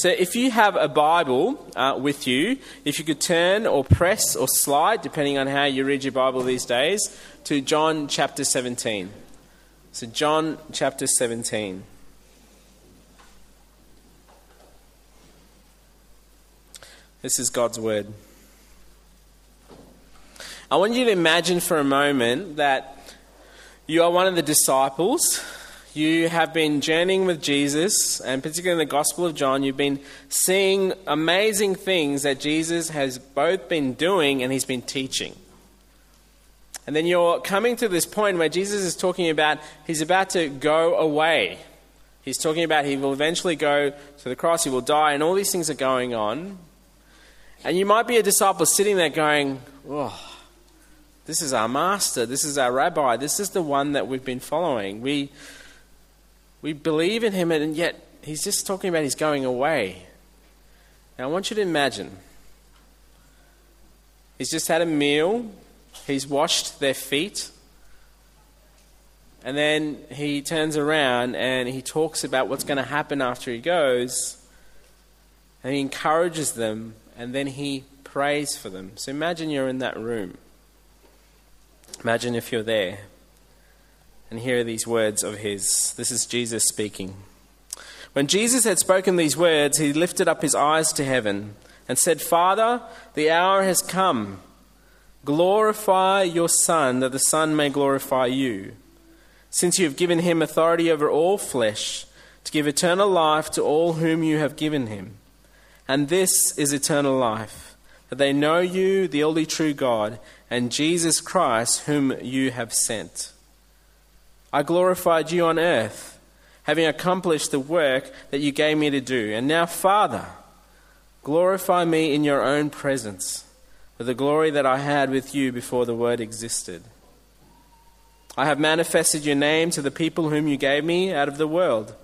So if you have a Bible uh, with you, if you could turn or press or slide, depending on how you read your Bible these days, to John chapter 17. So, John chapter 17. This is God's word. I want you to imagine for a moment that you are one of the disciples. You have been journeying with Jesus, and particularly in the Gospel of John, you've been seeing amazing things that Jesus has both been doing and he's been teaching. And then you're coming to this point where Jesus is talking about he's about to go away. He's talking about he will eventually go to the cross, he will die, and all these things are going on. And you might be a disciple sitting there going, Oh, this is our master, this is our rabbi, this is the one that we've been following. We, we believe in him, and yet he's just talking about he's going away. Now, I want you to imagine he's just had a meal, he's washed their feet, and then he turns around and he talks about what's going to happen after he goes, and he encourages them and then he prays for them. So imagine you're in that room. Imagine if you're there and here are these words of his. This is Jesus speaking. When Jesus had spoken these words, he lifted up his eyes to heaven and said, Father, the hour has come. Glorify your Son, that the Son may glorify you, since you have given him authority over all flesh, to give eternal life to all whom you have given him. And this is eternal life, that they know you, the only true God, and Jesus Christ, whom you have sent. I glorified you on earth, having accomplished the work that you gave me to do. And now, Father, glorify me in your own presence, with the glory that I had with you before the Word existed. I have manifested your name to the people whom you gave me out of the world.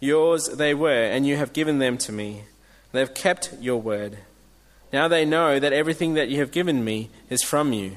Yours they were, and you have given them to me they have kept your word. Now they know that everything that you have given me is from you.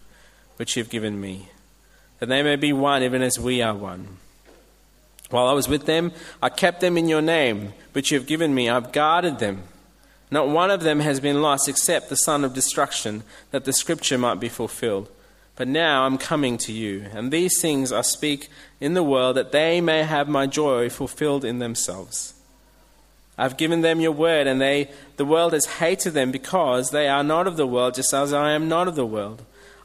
which you have given me, that they may be one, even as we are one. While I was with them, I kept them in your name, which you have given me. I've guarded them. Not one of them has been lost except the son of destruction, that the scripture might be fulfilled. But now I'm coming to you, and these things I speak in the world, that they may have my joy fulfilled in themselves. I've given them your word, and they, the world has hated them because they are not of the world, just as I am not of the world.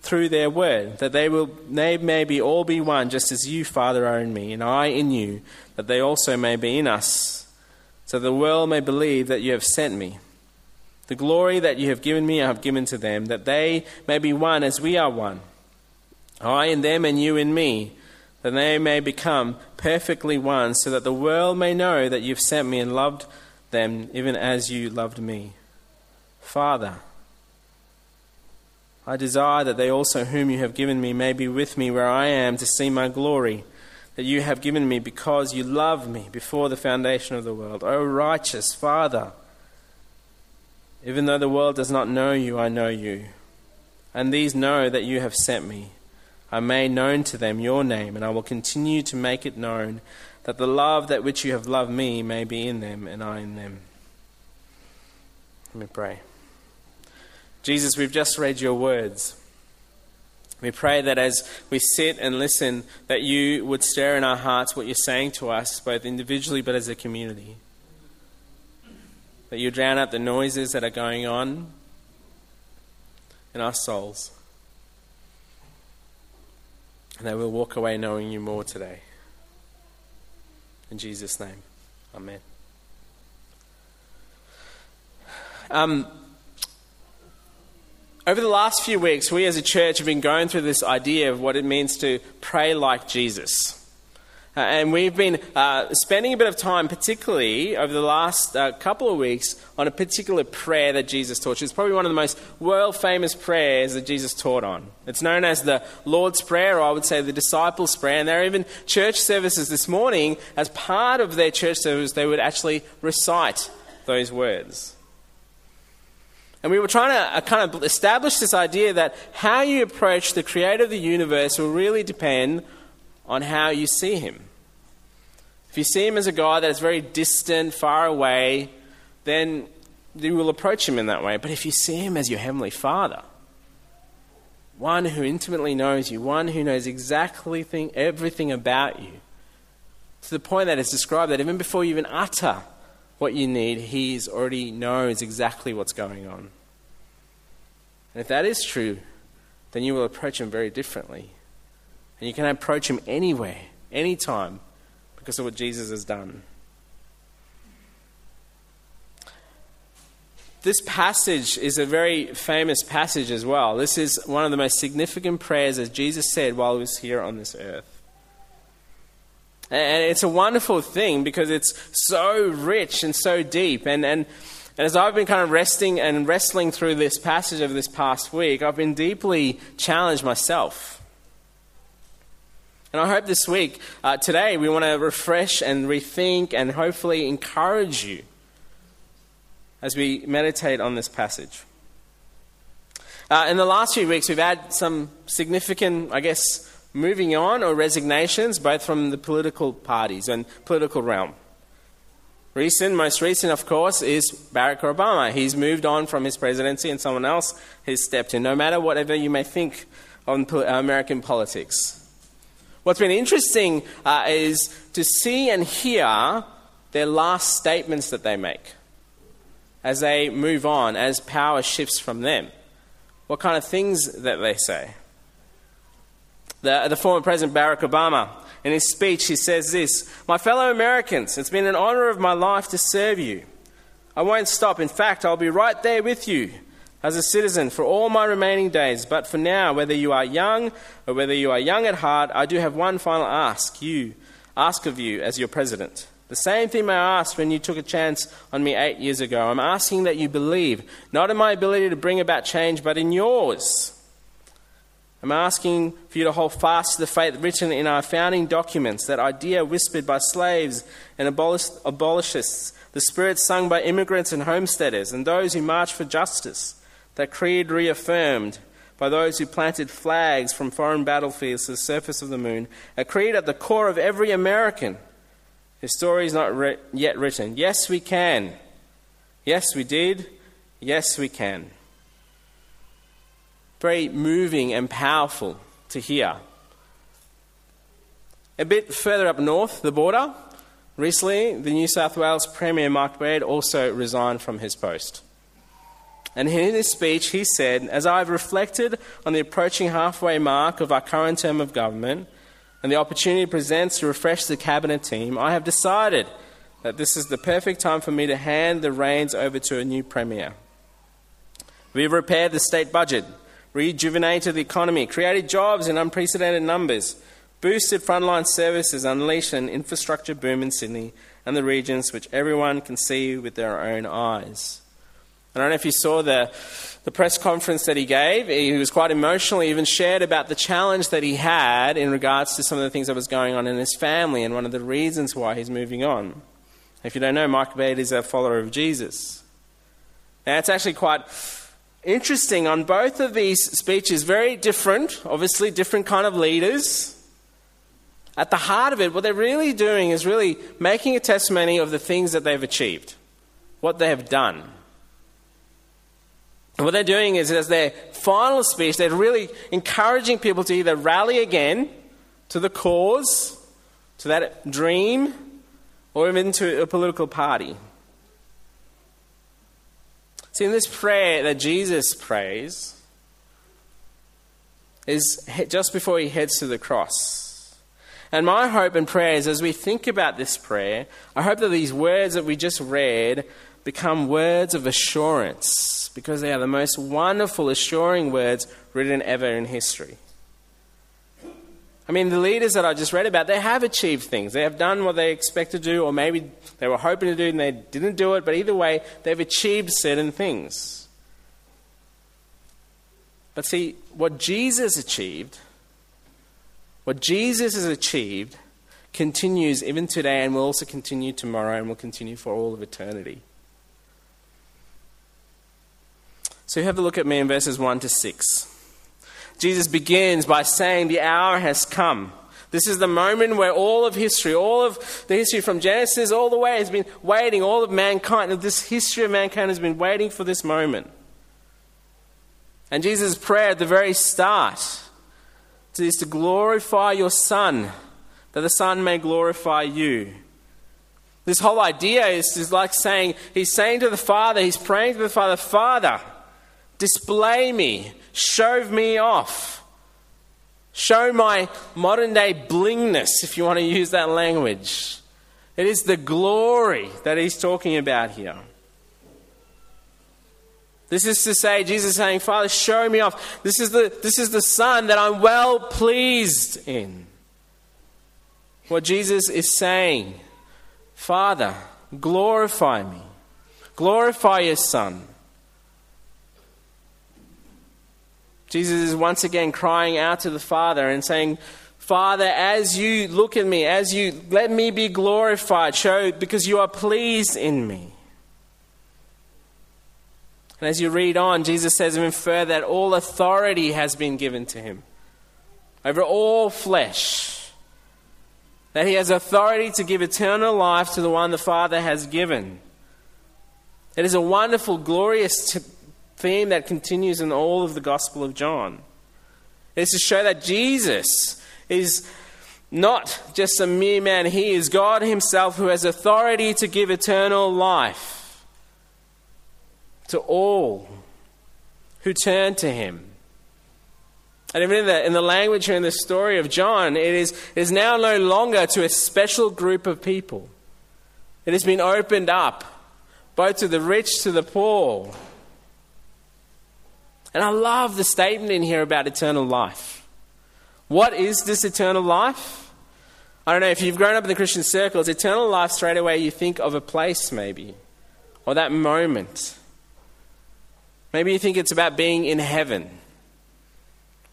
through their word, that they, will, they may be all be one, just as you, Father, are in me, and I in you, that they also may be in us, so the world may believe that you have sent me. The glory that you have given me, I have given to them, that they may be one as we are one. I in them and you in me, that they may become perfectly one, so that the world may know that you've sent me and loved them even as you loved me. Father, I desire that they also, whom you have given me, may be with me where I am to see my glory that you have given me because you loved me before the foundation of the world. O righteous Father, even though the world does not know you, I know you. And these know that you have sent me. I made known to them your name, and I will continue to make it known that the love that which you have loved me may be in them and I in them. Let me pray. Jesus, we've just read your words. We pray that as we sit and listen, that you would stir in our hearts what you're saying to us, both individually but as a community. That you drown out the noises that are going on in our souls. And that we'll walk away knowing you more today. In Jesus' name, Amen. Um, over the last few weeks, we as a church have been going through this idea of what it means to pray like Jesus. Uh, and we've been uh, spending a bit of time, particularly over the last uh, couple of weeks, on a particular prayer that Jesus taught. It's probably one of the most world famous prayers that Jesus taught on. It's known as the Lord's Prayer, or I would say the Disciples' Prayer. And there are even church services this morning, as part of their church service, they would actually recite those words. And we were trying to uh, kind of establish this idea that how you approach the creator of the universe will really depend on how you see him. If you see him as a God that is very distant, far away, then you will approach him in that way. But if you see him as your heavenly Father, one who intimately knows you, one who knows exactly thing, everything about you, to the point that it's described that even before you even utter what you need, he already knows exactly what's going on. And if that is true, then you will approach him very differently. And you can approach him anywhere, anytime, because of what Jesus has done. This passage is a very famous passage as well. This is one of the most significant prayers that Jesus said while he was here on this earth. And it's a wonderful thing because it's so rich and so deep. And, and, and as I've been kind of resting and wrestling through this passage over this past week, I've been deeply challenged myself. And I hope this week, uh, today, we want to refresh and rethink and hopefully encourage you as we meditate on this passage. Uh, in the last few weeks, we've had some significant, I guess, moving on or resignations, both from the political parties and political realm. Recent, most recent, of course, is Barack Obama. He's moved on from his presidency and someone else has stepped in, no matter whatever you may think on American politics. What's been interesting uh, is to see and hear their last statements that they make as they move on, as power shifts from them. What kind of things that they say. The, the former President Barack Obama, in his speech, he says this My fellow Americans, it's been an honor of my life to serve you. I won't stop. In fact, I'll be right there with you as a citizen for all my remaining days. But for now, whether you are young or whether you are young at heart, I do have one final ask you, ask of you as your president. The same thing I asked when you took a chance on me eight years ago. I'm asking that you believe, not in my ability to bring about change, but in yours. I'm asking for you to hold fast to the faith written in our founding documents, that idea whispered by slaves and abolitionists, the spirit sung by immigrants and homesteaders, and those who march for justice that creed reaffirmed by those who planted flags from foreign battlefields to the surface of the moon, a creed at the core of every American. His story is not re- yet written. Yes, we can. Yes, we did. Yes, we can. Very moving and powerful to hear. A bit further up north, the border, recently the New South Wales Premier Mike Baird also resigned from his post. And in his speech, he said, As I've reflected on the approaching halfway mark of our current term of government and the opportunity presents to refresh the cabinet team, I have decided that this is the perfect time for me to hand the reins over to a new premier. We've repaired the state budget, rejuvenated the economy, created jobs in unprecedented numbers, boosted frontline services, unleashed an infrastructure boom in Sydney and the regions which everyone can see with their own eyes. I don't know if you saw the, the press conference that he gave. He was quite emotional. He even shared about the challenge that he had in regards to some of the things that was going on in his family and one of the reasons why he's moving on. If you don't know, Mike Baird is a follower of Jesus. Now, it's actually quite interesting on both of these speeches, very different, obviously, different kind of leaders. At the heart of it, what they're really doing is really making a testimony of the things that they've achieved, what they have done. And what they're doing is, as their final speech, they're really encouraging people to either rally again to the cause, to that dream, or even to a political party. See, in this prayer that Jesus prays, is just before he heads to the cross. And my hope and prayer is as we think about this prayer, I hope that these words that we just read become words of assurance because they are the most wonderful, assuring words written ever in history. I mean, the leaders that I just read about, they have achieved things. They have done what they expect to do, or maybe they were hoping to do and they didn't do it, but either way, they've achieved certain things. But see, what Jesus achieved, what Jesus has achieved, continues even today and will also continue tomorrow and will continue for all of eternity. So you have a look at me in verses 1 to 6. Jesus begins by saying, The hour has come. This is the moment where all of history, all of the history from Genesis all the way has been waiting, all of mankind, this history of mankind has been waiting for this moment. And Jesus' prayer at the very start is to glorify your Son, that the Son may glorify you. This whole idea is, is like saying, He's saying to the Father, He's praying to the Father, Father, display me, show me off, show my modern day blingness, if you want to use that language. It is the glory that He's talking about here. This is to say, Jesus saying, Father, show me off. This is the, this is the Son that I'm well pleased in. What Jesus is saying, Father, glorify me. Glorify your Son. Jesus is once again crying out to the Father and saying, Father, as you look at me, as you let me be glorified, show because you are pleased in me. And as you read on, Jesus says even further that all authority has been given to him over all flesh. That he has authority to give eternal life to the one the Father has given. It is a wonderful, glorious t- theme that continues in all of the Gospel of John. It is to show that Jesus is not just a mere man, he is God Himself who has authority to give eternal life to all who turn to him. And even in the, in the language here in the story of John, it is, it is now no longer to a special group of people. It has been opened up, both to the rich, to the poor. And I love the statement in here about eternal life. What is this eternal life? I don't know, if you've grown up in the Christian circles, eternal life, straight away you think of a place maybe, or that moment. Maybe you think it's about being in heaven.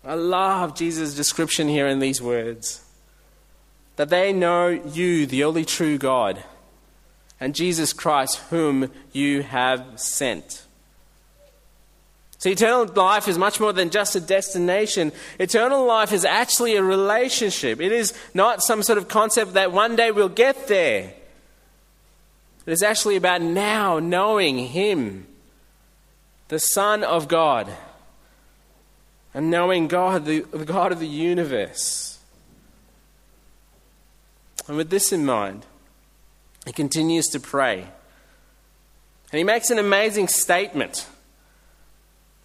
I love Jesus' description here in these words that they know you, the only true God, and Jesus Christ, whom you have sent. So, eternal life is much more than just a destination. Eternal life is actually a relationship. It is not some sort of concept that one day we'll get there. It is actually about now knowing Him the Son of God, and knowing God, the, God of the universe. And with this in mind, he continues to pray. And he makes an amazing statement.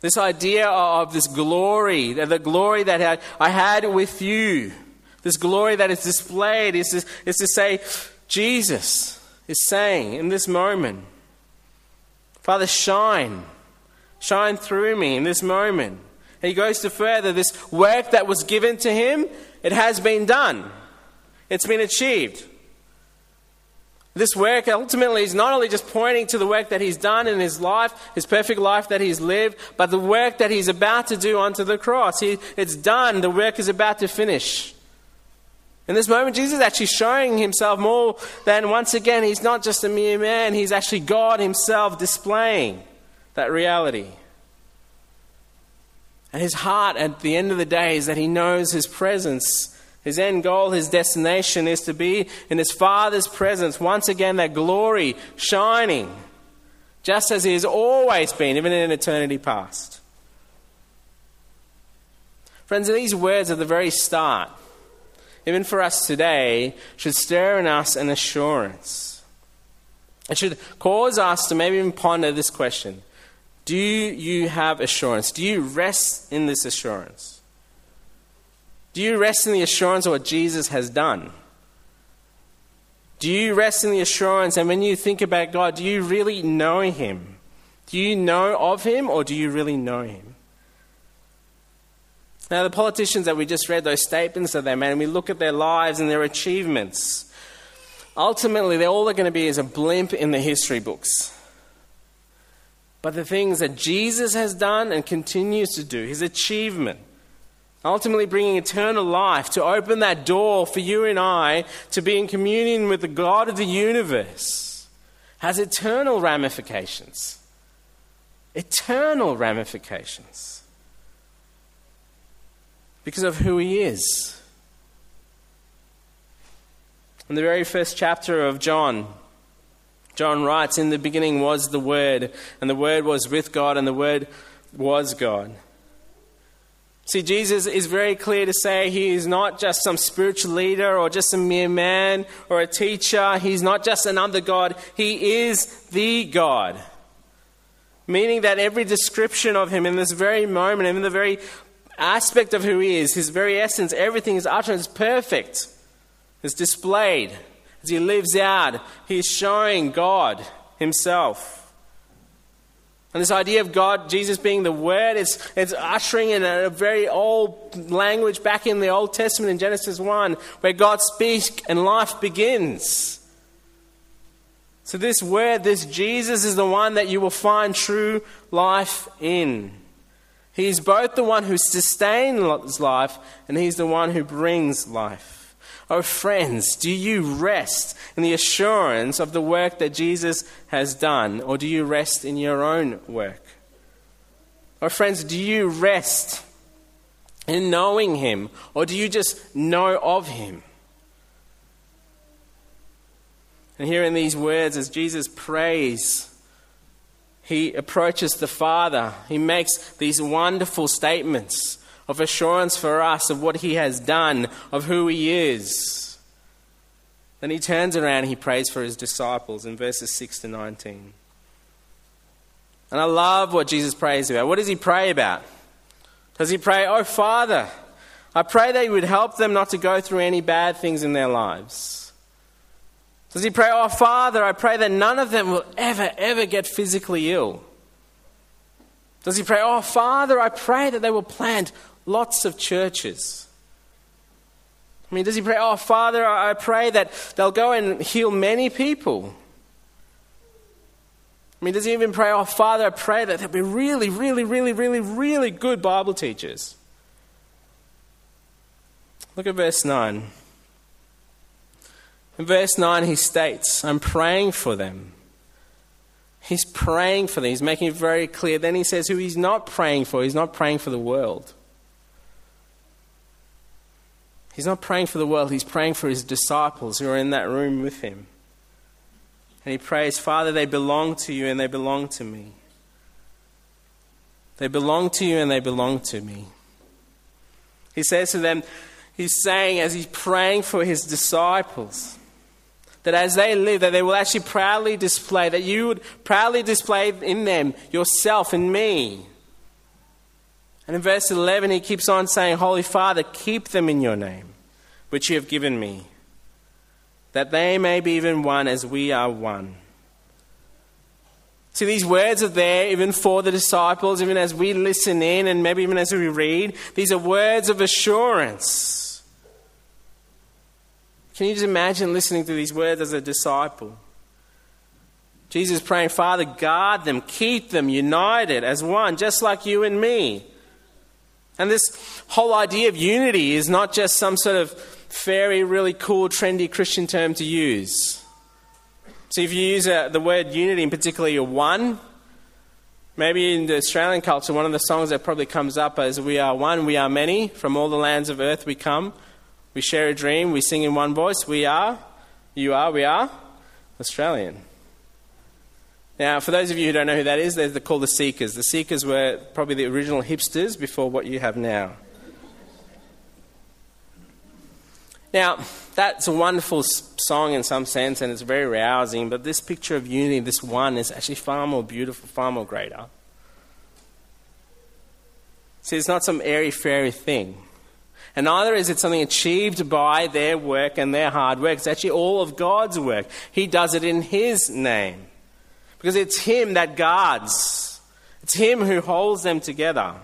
This idea of this glory, the glory that I had with you, this glory that is displayed, is to, is to say, Jesus is saying in this moment, Father, shine shine through me in this moment. And he goes to further this work that was given to him, it has been done, it's been achieved. This work ultimately is not only just pointing to the work that he's done in his life, his perfect life that he's lived, but the work that he's about to do onto the cross. He, it's done, the work is about to finish. In this moment, Jesus is actually showing himself more than once again, he's not just a mere man, he's actually God himself displaying that reality. And his heart at the end of the day is that he knows his presence. His end goal, his destination is to be in his Father's presence, once again, that glory shining, just as he has always been, even in eternity past. Friends, these words at the very start, even for us today, should stir in us an assurance. It should cause us to maybe even ponder this question do you have assurance? Do you rest in this assurance? Do you rest in the assurance of what Jesus has done? Do you rest in the assurance, and when you think about God, do you really know Him? Do you know of Him, or do you really know Him? Now, the politicians that we just read, those statements they made, and we look at their lives and their achievements, ultimately, they're all they're going to be is a blimp in the history books. But the things that Jesus has done and continues to do, his achievement, ultimately bringing eternal life to open that door for you and I to be in communion with the God of the universe, has eternal ramifications. Eternal ramifications. Because of who he is. In the very first chapter of John, John writes, In the beginning was the Word, and the Word was with God, and the Word was God. See, Jesus is very clear to say he is not just some spiritual leader or just a mere man or a teacher. He's not just another God. He is the God. Meaning that every description of him in this very moment, in the very aspect of who he is, his very essence, everything is uttered is perfect, is displayed. As he lives out, he is showing God himself. And this idea of God, Jesus being the Word, it's, it's ushering in a, a very old language back in the Old Testament in Genesis 1, where God speaks and life begins. So, this Word, this Jesus, is the one that you will find true life in. He is both the one who sustains life and He's the one who brings life. Oh, friends, do you rest in the assurance of the work that Jesus has done, or do you rest in your own work? Oh, friends, do you rest in knowing Him, or do you just know of Him? And here in these words, as Jesus prays, he approaches the Father. He makes these wonderful statements of assurance for us of what he has done, of who he is. Then he turns around and he prays for his disciples in verses 6 to 19. And I love what Jesus prays about. What does he pray about? Does he pray, Oh, Father, I pray that you would help them not to go through any bad things in their lives? Does he pray, Oh, Father, I pray that none of them will ever, ever get physically ill? Does he pray, Oh, Father, I pray that they will plant lots of churches. I mean, does he pray, Oh, Father, I pray that they'll go and heal many people? I mean, does he even pray, Oh, Father, I pray that there'll be really, really, really, really, really good Bible teachers? Look at verse 9. In verse 9, he states, I'm praying for them. He's praying for them. He's making it very clear. Then he says who he's not praying for. He's not praying for the world. He's not praying for the world, he's praying for his disciples who are in that room with him. And he prays, Father, they belong to you and they belong to me. They belong to you and they belong to me. He says to them, he's saying as he's praying for his disciples, that as they live, that they will actually proudly display, that you would proudly display in them yourself and me. And in verse 11, he keeps on saying, Holy Father, keep them in your name, which you have given me, that they may be even one as we are one. See, these words are there even for the disciples, even as we listen in and maybe even as we read. These are words of assurance. Can you just imagine listening to these words as a disciple? Jesus praying, Father, guard them, keep them united as one, just like you and me. And this whole idea of unity is not just some sort of fairy, really cool, trendy Christian term to use. So if you use uh, the word unity, in particular, you're one. Maybe in the Australian culture, one of the songs that probably comes up is We are one, we are many, from all the lands of earth we come. We share a dream, we sing in one voice. We are, you are, we are Australian. Now, for those of you who don't know who that is, they're called the Seekers. The Seekers were probably the original hipsters before what you have now. Now, that's a wonderful song in some sense, and it's very rousing, but this picture of unity, this one, is actually far more beautiful, far more greater. See, it's not some airy fairy thing. And neither is it something achieved by their work and their hard work. It's actually all of God's work. He does it in His name. Because it's Him that guards, it's Him who holds them together.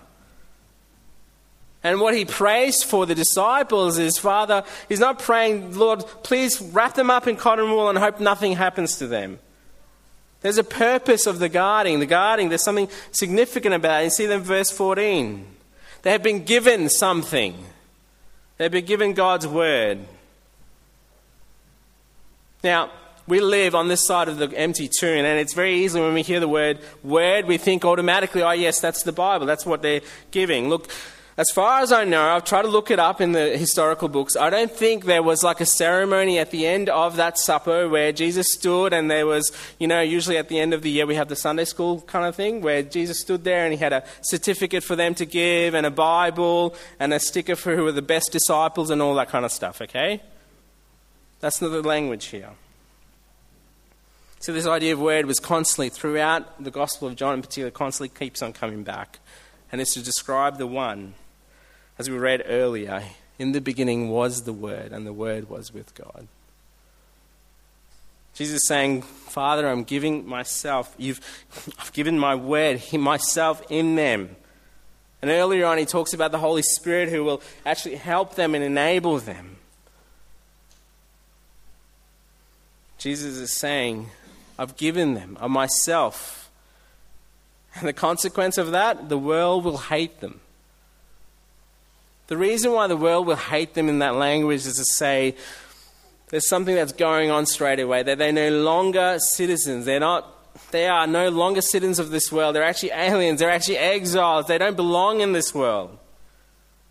And what he prays for the disciples is, Father, he's not praying, Lord, please wrap them up in cotton wool and hope nothing happens to them. There's a purpose of the guarding. The guarding, there's something significant about it. You see them verse 14. They have been given something. They've been given God's word. Now, we live on this side of the empty tomb, and it's very easy when we hear the word word, we think automatically, oh, yes, that's the Bible. That's what they're giving. Look, as far as I know, I've tried to look it up in the historical books. I don't think there was like a ceremony at the end of that supper where Jesus stood and there was, you know, usually at the end of the year we have the Sunday school kind of thing where Jesus stood there and he had a certificate for them to give and a Bible and a sticker for who were the best disciples and all that kind of stuff, okay? That's not the language here. So, this idea of word was constantly, throughout the Gospel of John in particular, constantly keeps on coming back. And it's to describe the one as we read earlier, in the beginning was the Word, and the Word was with God. Jesus is saying, Father, I'm giving myself, you've, I've given my word, myself in them. And earlier on, he talks about the Holy Spirit who will actually help them and enable them. Jesus is saying, I've given them of myself. And the consequence of that, the world will hate them. The reason why the world will hate them in that language is to say there's something that's going on straight away, that they're no longer citizens. They're not, they are no longer citizens of this world. They're actually aliens. They're actually exiles. They don't belong in this world.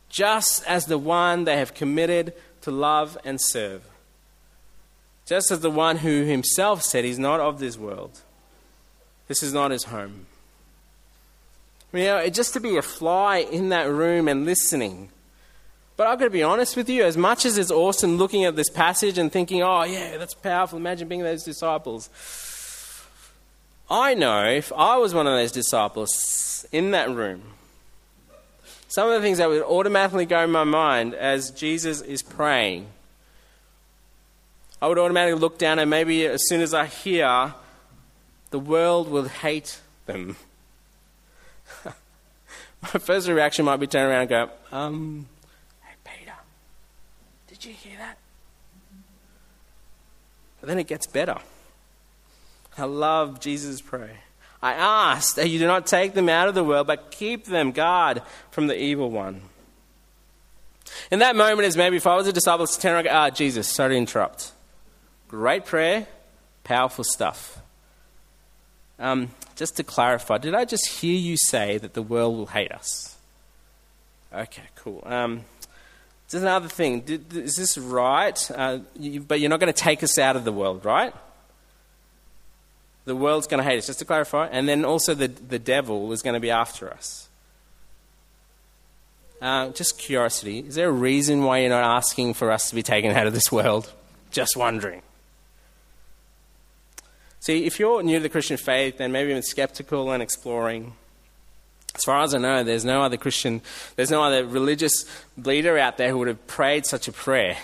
Just as the one they have committed to love and serve. Just as the one who himself said he's not of this world. This is not his home. You know, just to be a fly in that room and listening but I've got to be honest with you, as much as it's awesome looking at this passage and thinking, oh, yeah, that's powerful, imagine being those disciples. I know if I was one of those disciples in that room, some of the things that would automatically go in my mind as Jesus is praying, I would automatically look down and maybe as soon as I hear, the world will hate them. my first reaction might be turn around and go, um, hey, Peter, did you hear that? But then it gets better. I love Jesus' prayer. I ask that you do not take them out of the world, but keep them, God, from the evil one. In that moment, as maybe if I was a disciple, to turn around ah, Jesus, sorry to interrupt. Great prayer, powerful stuff. Um, just to clarify, did I just hear you say that the world will hate us? Okay, cool. Um, this is another thing. Is this right? Uh, you, but you're not going to take us out of the world, right? The world's going to hate us, just to clarify. And then also the, the devil is going to be after us. Uh, just curiosity. Is there a reason why you're not asking for us to be taken out of this world? Just wondering. See, if you're new to the Christian faith and maybe even skeptical and exploring, as far as I know, there's no other Christian, there's no other religious leader out there who would have prayed such a prayer.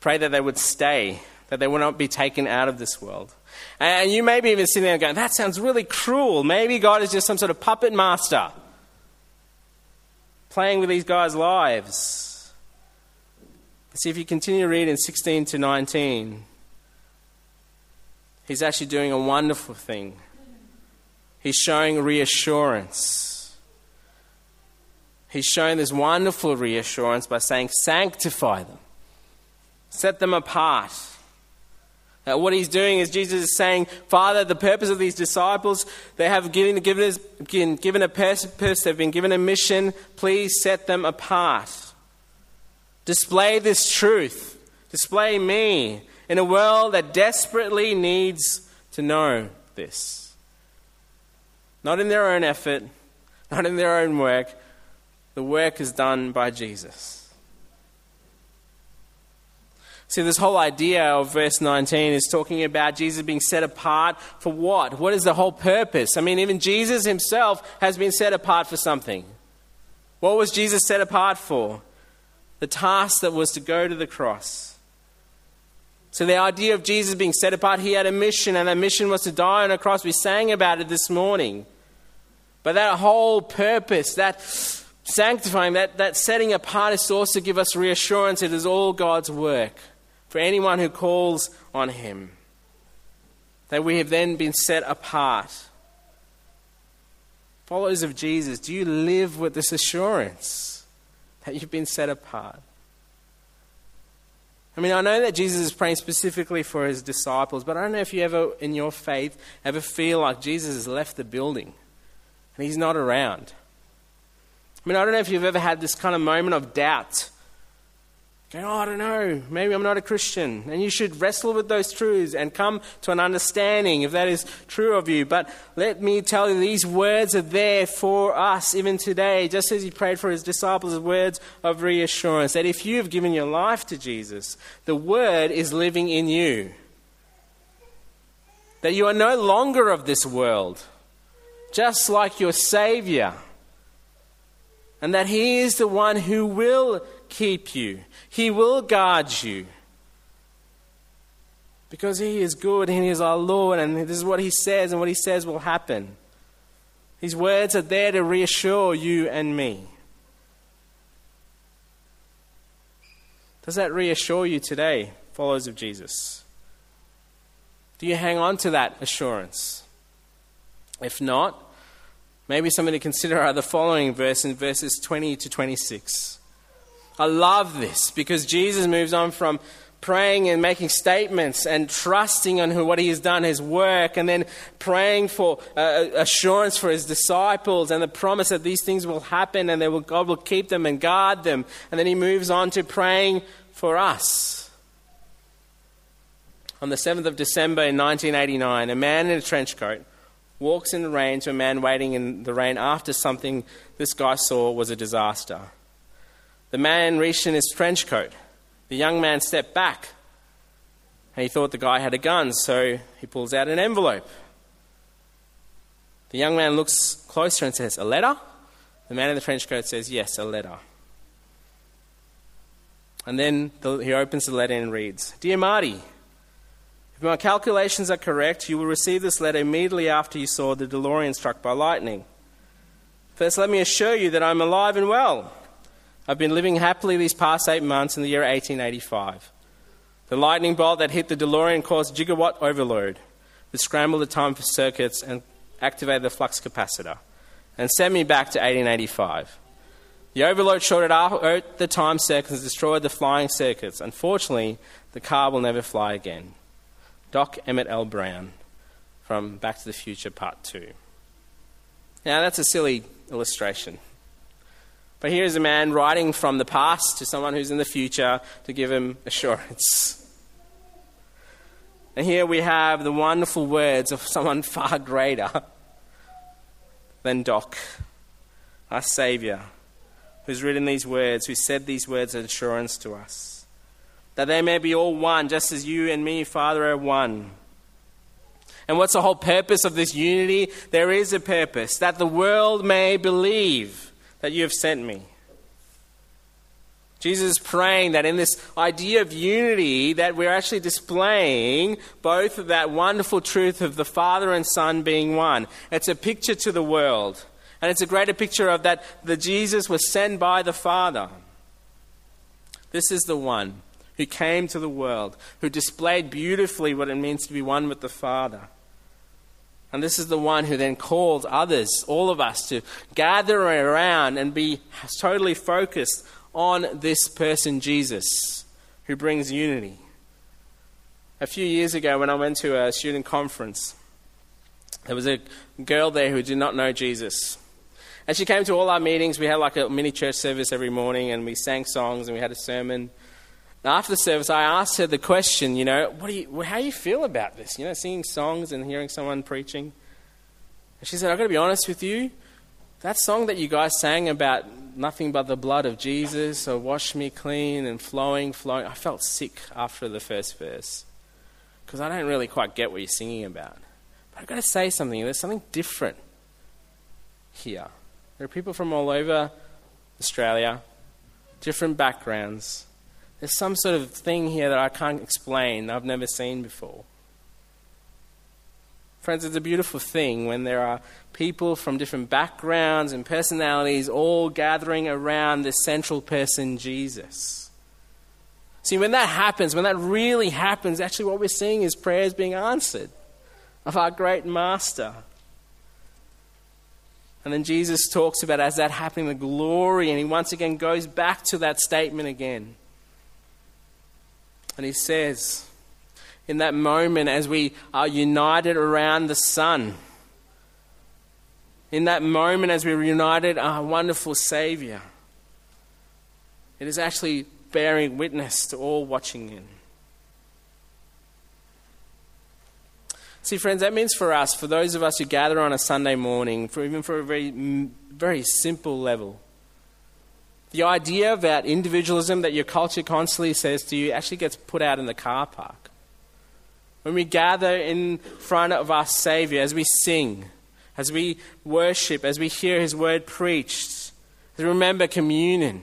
Pray that they would stay, that they would not be taken out of this world. And you may be even sitting there going, that sounds really cruel. Maybe God is just some sort of puppet master playing with these guys' lives. See, if you continue to read in 16 to 19, he's actually doing a wonderful thing. He's showing reassurance. He's showing this wonderful reassurance by saying, Sanctify them, set them apart. Now, what he's doing is Jesus is saying, Father, the purpose of these disciples, they have given, given, given a purpose, they've been given a mission. Please set them apart. Display this truth. Display me in a world that desperately needs to know this. Not in their own effort, not in their own work. The work is done by Jesus. See, this whole idea of verse 19 is talking about Jesus being set apart for what? What is the whole purpose? I mean, even Jesus himself has been set apart for something. What was Jesus set apart for? The task that was to go to the cross. So, the idea of Jesus being set apart, he had a mission, and that mission was to die on a cross. We sang about it this morning. But that whole purpose, that sanctifying, that, that setting apart, is to also give us reassurance it is all God's work for anyone who calls on him. That we have then been set apart. Followers of Jesus, do you live with this assurance that you've been set apart? I mean, I know that Jesus is praying specifically for his disciples, but I don't know if you ever, in your faith, ever feel like Jesus has left the building and he's not around. I mean, I don't know if you've ever had this kind of moment of doubt Oh, I don't know, maybe I'm not a Christian. And you should wrestle with those truths and come to an understanding if that is true of you. But let me tell you, these words are there for us even today, just as he prayed for his disciples, words of reassurance that if you have given your life to Jesus, the word is living in you. That you are no longer of this world, just like your Savior. And that he is the one who will keep you he will guard you. Because He is good and He is our Lord, and this is what He says, and what He says will happen. His words are there to reassure you and me. Does that reassure you today, followers of Jesus? Do you hang on to that assurance? If not, maybe something to consider are the following verse in verses 20 to 26. I love this because Jesus moves on from praying and making statements and trusting on who, what he has done, his work, and then praying for uh, assurance for his disciples and the promise that these things will happen and will, God will keep them and guard them. And then he moves on to praying for us. On the 7th of December in 1989, a man in a trench coat walks in the rain to a man waiting in the rain after something this guy saw was a disaster. The man reached in his trench coat. The young man stepped back and he thought the guy had a gun, so he pulls out an envelope. The young man looks closer and says, A letter? The man in the trench coat says, Yes, a letter. And then the, he opens the letter and reads Dear Marty, if my calculations are correct, you will receive this letter immediately after you saw the DeLorean struck by lightning. First, let me assure you that I'm alive and well. I've been living happily these past eight months in the year 1885. The lightning bolt that hit the DeLorean caused gigawatt overload, which scrambled the time for circuits and activated the flux capacitor, and sent me back to 1885. The overload shorted out the time circuits and destroyed the flying circuits. Unfortunately, the car will never fly again. Doc Emmett L. Brown from Back to the Future Part 2. Now, that's a silly illustration. But here is a man writing from the past to someone who's in the future to give him assurance. And here we have the wonderful words of someone far greater than Doc, our Saviour, who's written these words, who said these words of assurance to us. That they may be all one, just as you and me, Father, are one. And what's the whole purpose of this unity? There is a purpose that the world may believe that you have sent me. Jesus is praying that in this idea of unity that we're actually displaying both of that wonderful truth of the Father and Son being one. It's a picture to the world. And it's a greater picture of that the Jesus was sent by the Father. This is the one who came to the world, who displayed beautifully what it means to be one with the Father. And this is the one who then calls others, all of us, to gather around and be totally focused on this person, Jesus, who brings unity. A few years ago, when I went to a student conference, there was a girl there who did not know Jesus. And she came to all our meetings. We had like a mini church service every morning, and we sang songs and we had a sermon. After the service, I asked her the question, you know, what do you, how do you feel about this? You know, singing songs and hearing someone preaching. And she said, I've got to be honest with you. That song that you guys sang about nothing but the blood of Jesus, or wash me clean and flowing, flowing, I felt sick after the first verse. Because I don't really quite get what you're singing about. But I've got to say something. There's something different here. There are people from all over Australia, different backgrounds. There's some sort of thing here that I can't explain, I've never seen before. Friends, it's a beautiful thing when there are people from different backgrounds and personalities all gathering around this central person, Jesus. See, when that happens, when that really happens, actually what we're seeing is prayers being answered of our great Master. And then Jesus talks about as that happening, the glory, and he once again goes back to that statement again. And he says, in that moment as we are united around the Son. In that moment as we're united, our wonderful Savior. It is actually bearing witness to all watching in. See, friends, that means for us, for those of us who gather on a Sunday morning, for even for a very, very simple level, the idea about individualism that your culture constantly says to you actually gets put out in the car park when we gather in front of our Savior, as we sing, as we worship, as we hear His word preached, as we remember communion,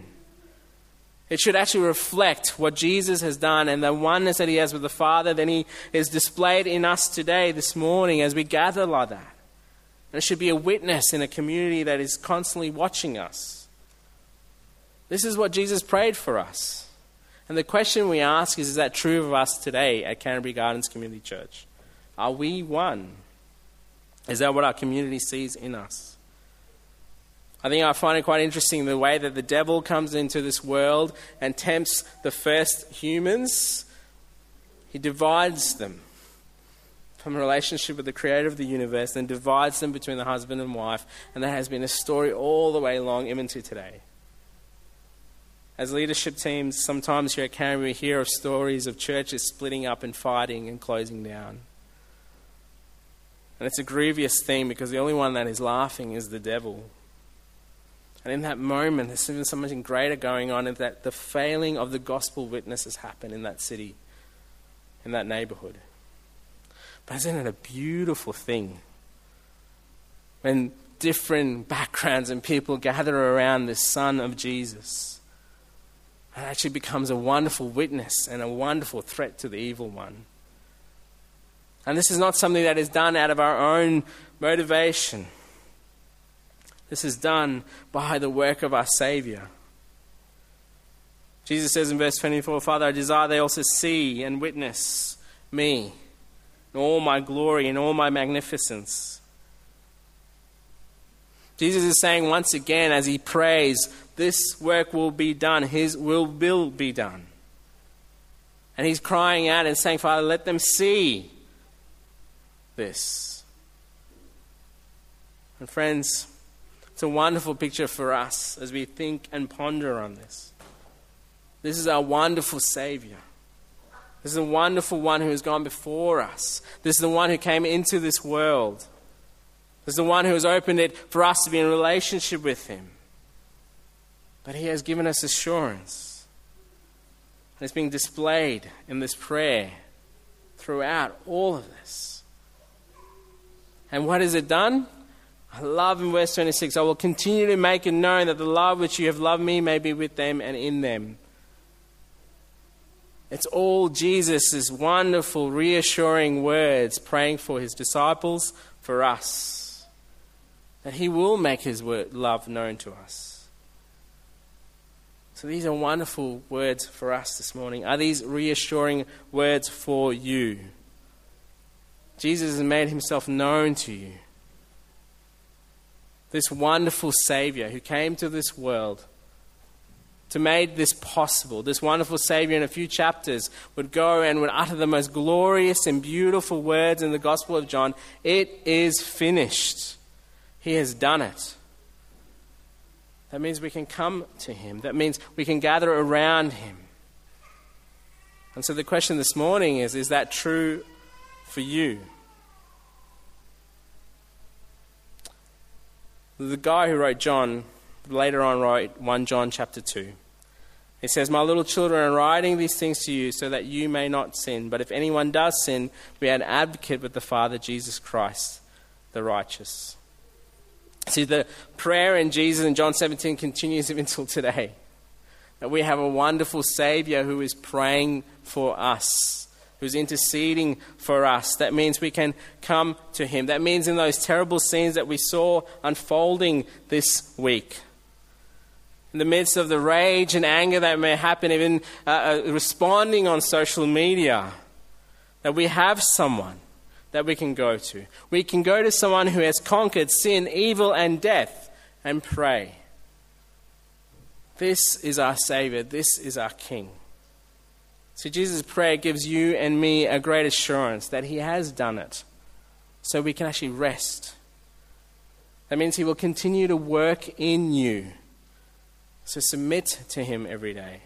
it should actually reflect what Jesus has done and the oneness that He has with the Father. Then He is displayed in us today, this morning, as we gather like that. And it should be a witness in a community that is constantly watching us. This is what Jesus prayed for us. And the question we ask is Is that true of us today at Canterbury Gardens Community Church? Are we one? Is that what our community sees in us? I think I find it quite interesting the way that the devil comes into this world and tempts the first humans. He divides them from a relationship with the creator of the universe and divides them between the husband and wife. And that has been a story all the way along, even to today. As leadership teams, sometimes here at Canberra, we hear of stories of churches splitting up and fighting and closing down. And it's a grievous thing because the only one that is laughing is the devil. And in that moment, there's even something greater going on, in that the failing of the gospel witness has happened in that city, in that neighborhood. But isn't it a beautiful thing when different backgrounds and people gather around the Son of Jesus? It actually becomes a wonderful witness and a wonderful threat to the evil one. And this is not something that is done out of our own motivation. This is done by the work of our Savior. Jesus says in verse 24, Father, I desire they also see and witness me in all my glory and all my magnificence. Jesus is saying once again as he prays, this work will be done. His will will be done. And he's crying out and saying, Father, let them see this. And friends, it's a wonderful picture for us as we think and ponder on this. This is our wonderful Savior. This is the wonderful one who has gone before us. This is the one who came into this world. This is the one who has opened it for us to be in relationship with Him. But He has given us assurance. And it's being displayed in this prayer throughout all of this. And what has it done? I love in verse 26 I will continue to make it known that the love which you have loved me may be with them and in them. It's all Jesus' wonderful, reassuring words praying for his disciples, for us, that he will make his love known to us. So these are wonderful words for us this morning. Are these reassuring words for you? Jesus has made himself known to you. This wonderful Savior who came to this world to make this possible. This wonderful Savior in a few chapters would go and would utter the most glorious and beautiful words in the Gospel of John It is finished. He has done it. That means we can come to Him. That means we can gather around Him. And so the question this morning is is that true for you? The guy who wrote John later on wrote 1 John chapter 2. He says, My little children, I'm writing these things to you so that you may not sin. But if anyone does sin, we have an advocate with the Father, Jesus Christ, the righteous. See, the prayer in Jesus in John 17 continues until today. That we have a wonderful Savior who is praying for us, who's interceding for us. That means we can come to Him. That means in those terrible scenes that we saw unfolding this week, in the midst of the rage and anger that may happen, even uh, uh, responding on social media, that we have someone that we can go to. We can go to someone who has conquered sin, evil, and death and pray. This is our Savior. This is our King. So Jesus' prayer gives you and me a great assurance that He has done it. So we can actually rest. That means He will continue to work in you. So submit to Him every day.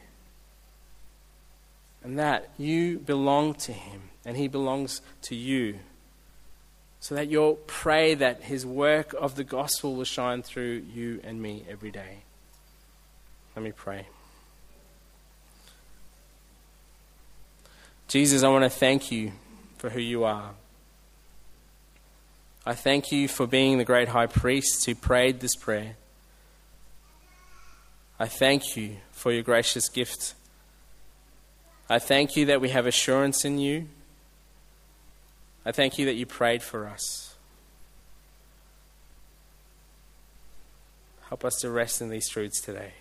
And that you belong to Him and He belongs to you so that you'll pray that his work of the gospel will shine through you and me every day. Let me pray. Jesus, I want to thank you for who you are. I thank you for being the great high priest who prayed this prayer. I thank you for your gracious gift. I thank you that we have assurance in you I thank you that you prayed for us. Help us to rest in these truths today.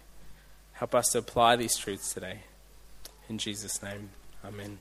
Help us to apply these truths today. In Jesus' name, amen.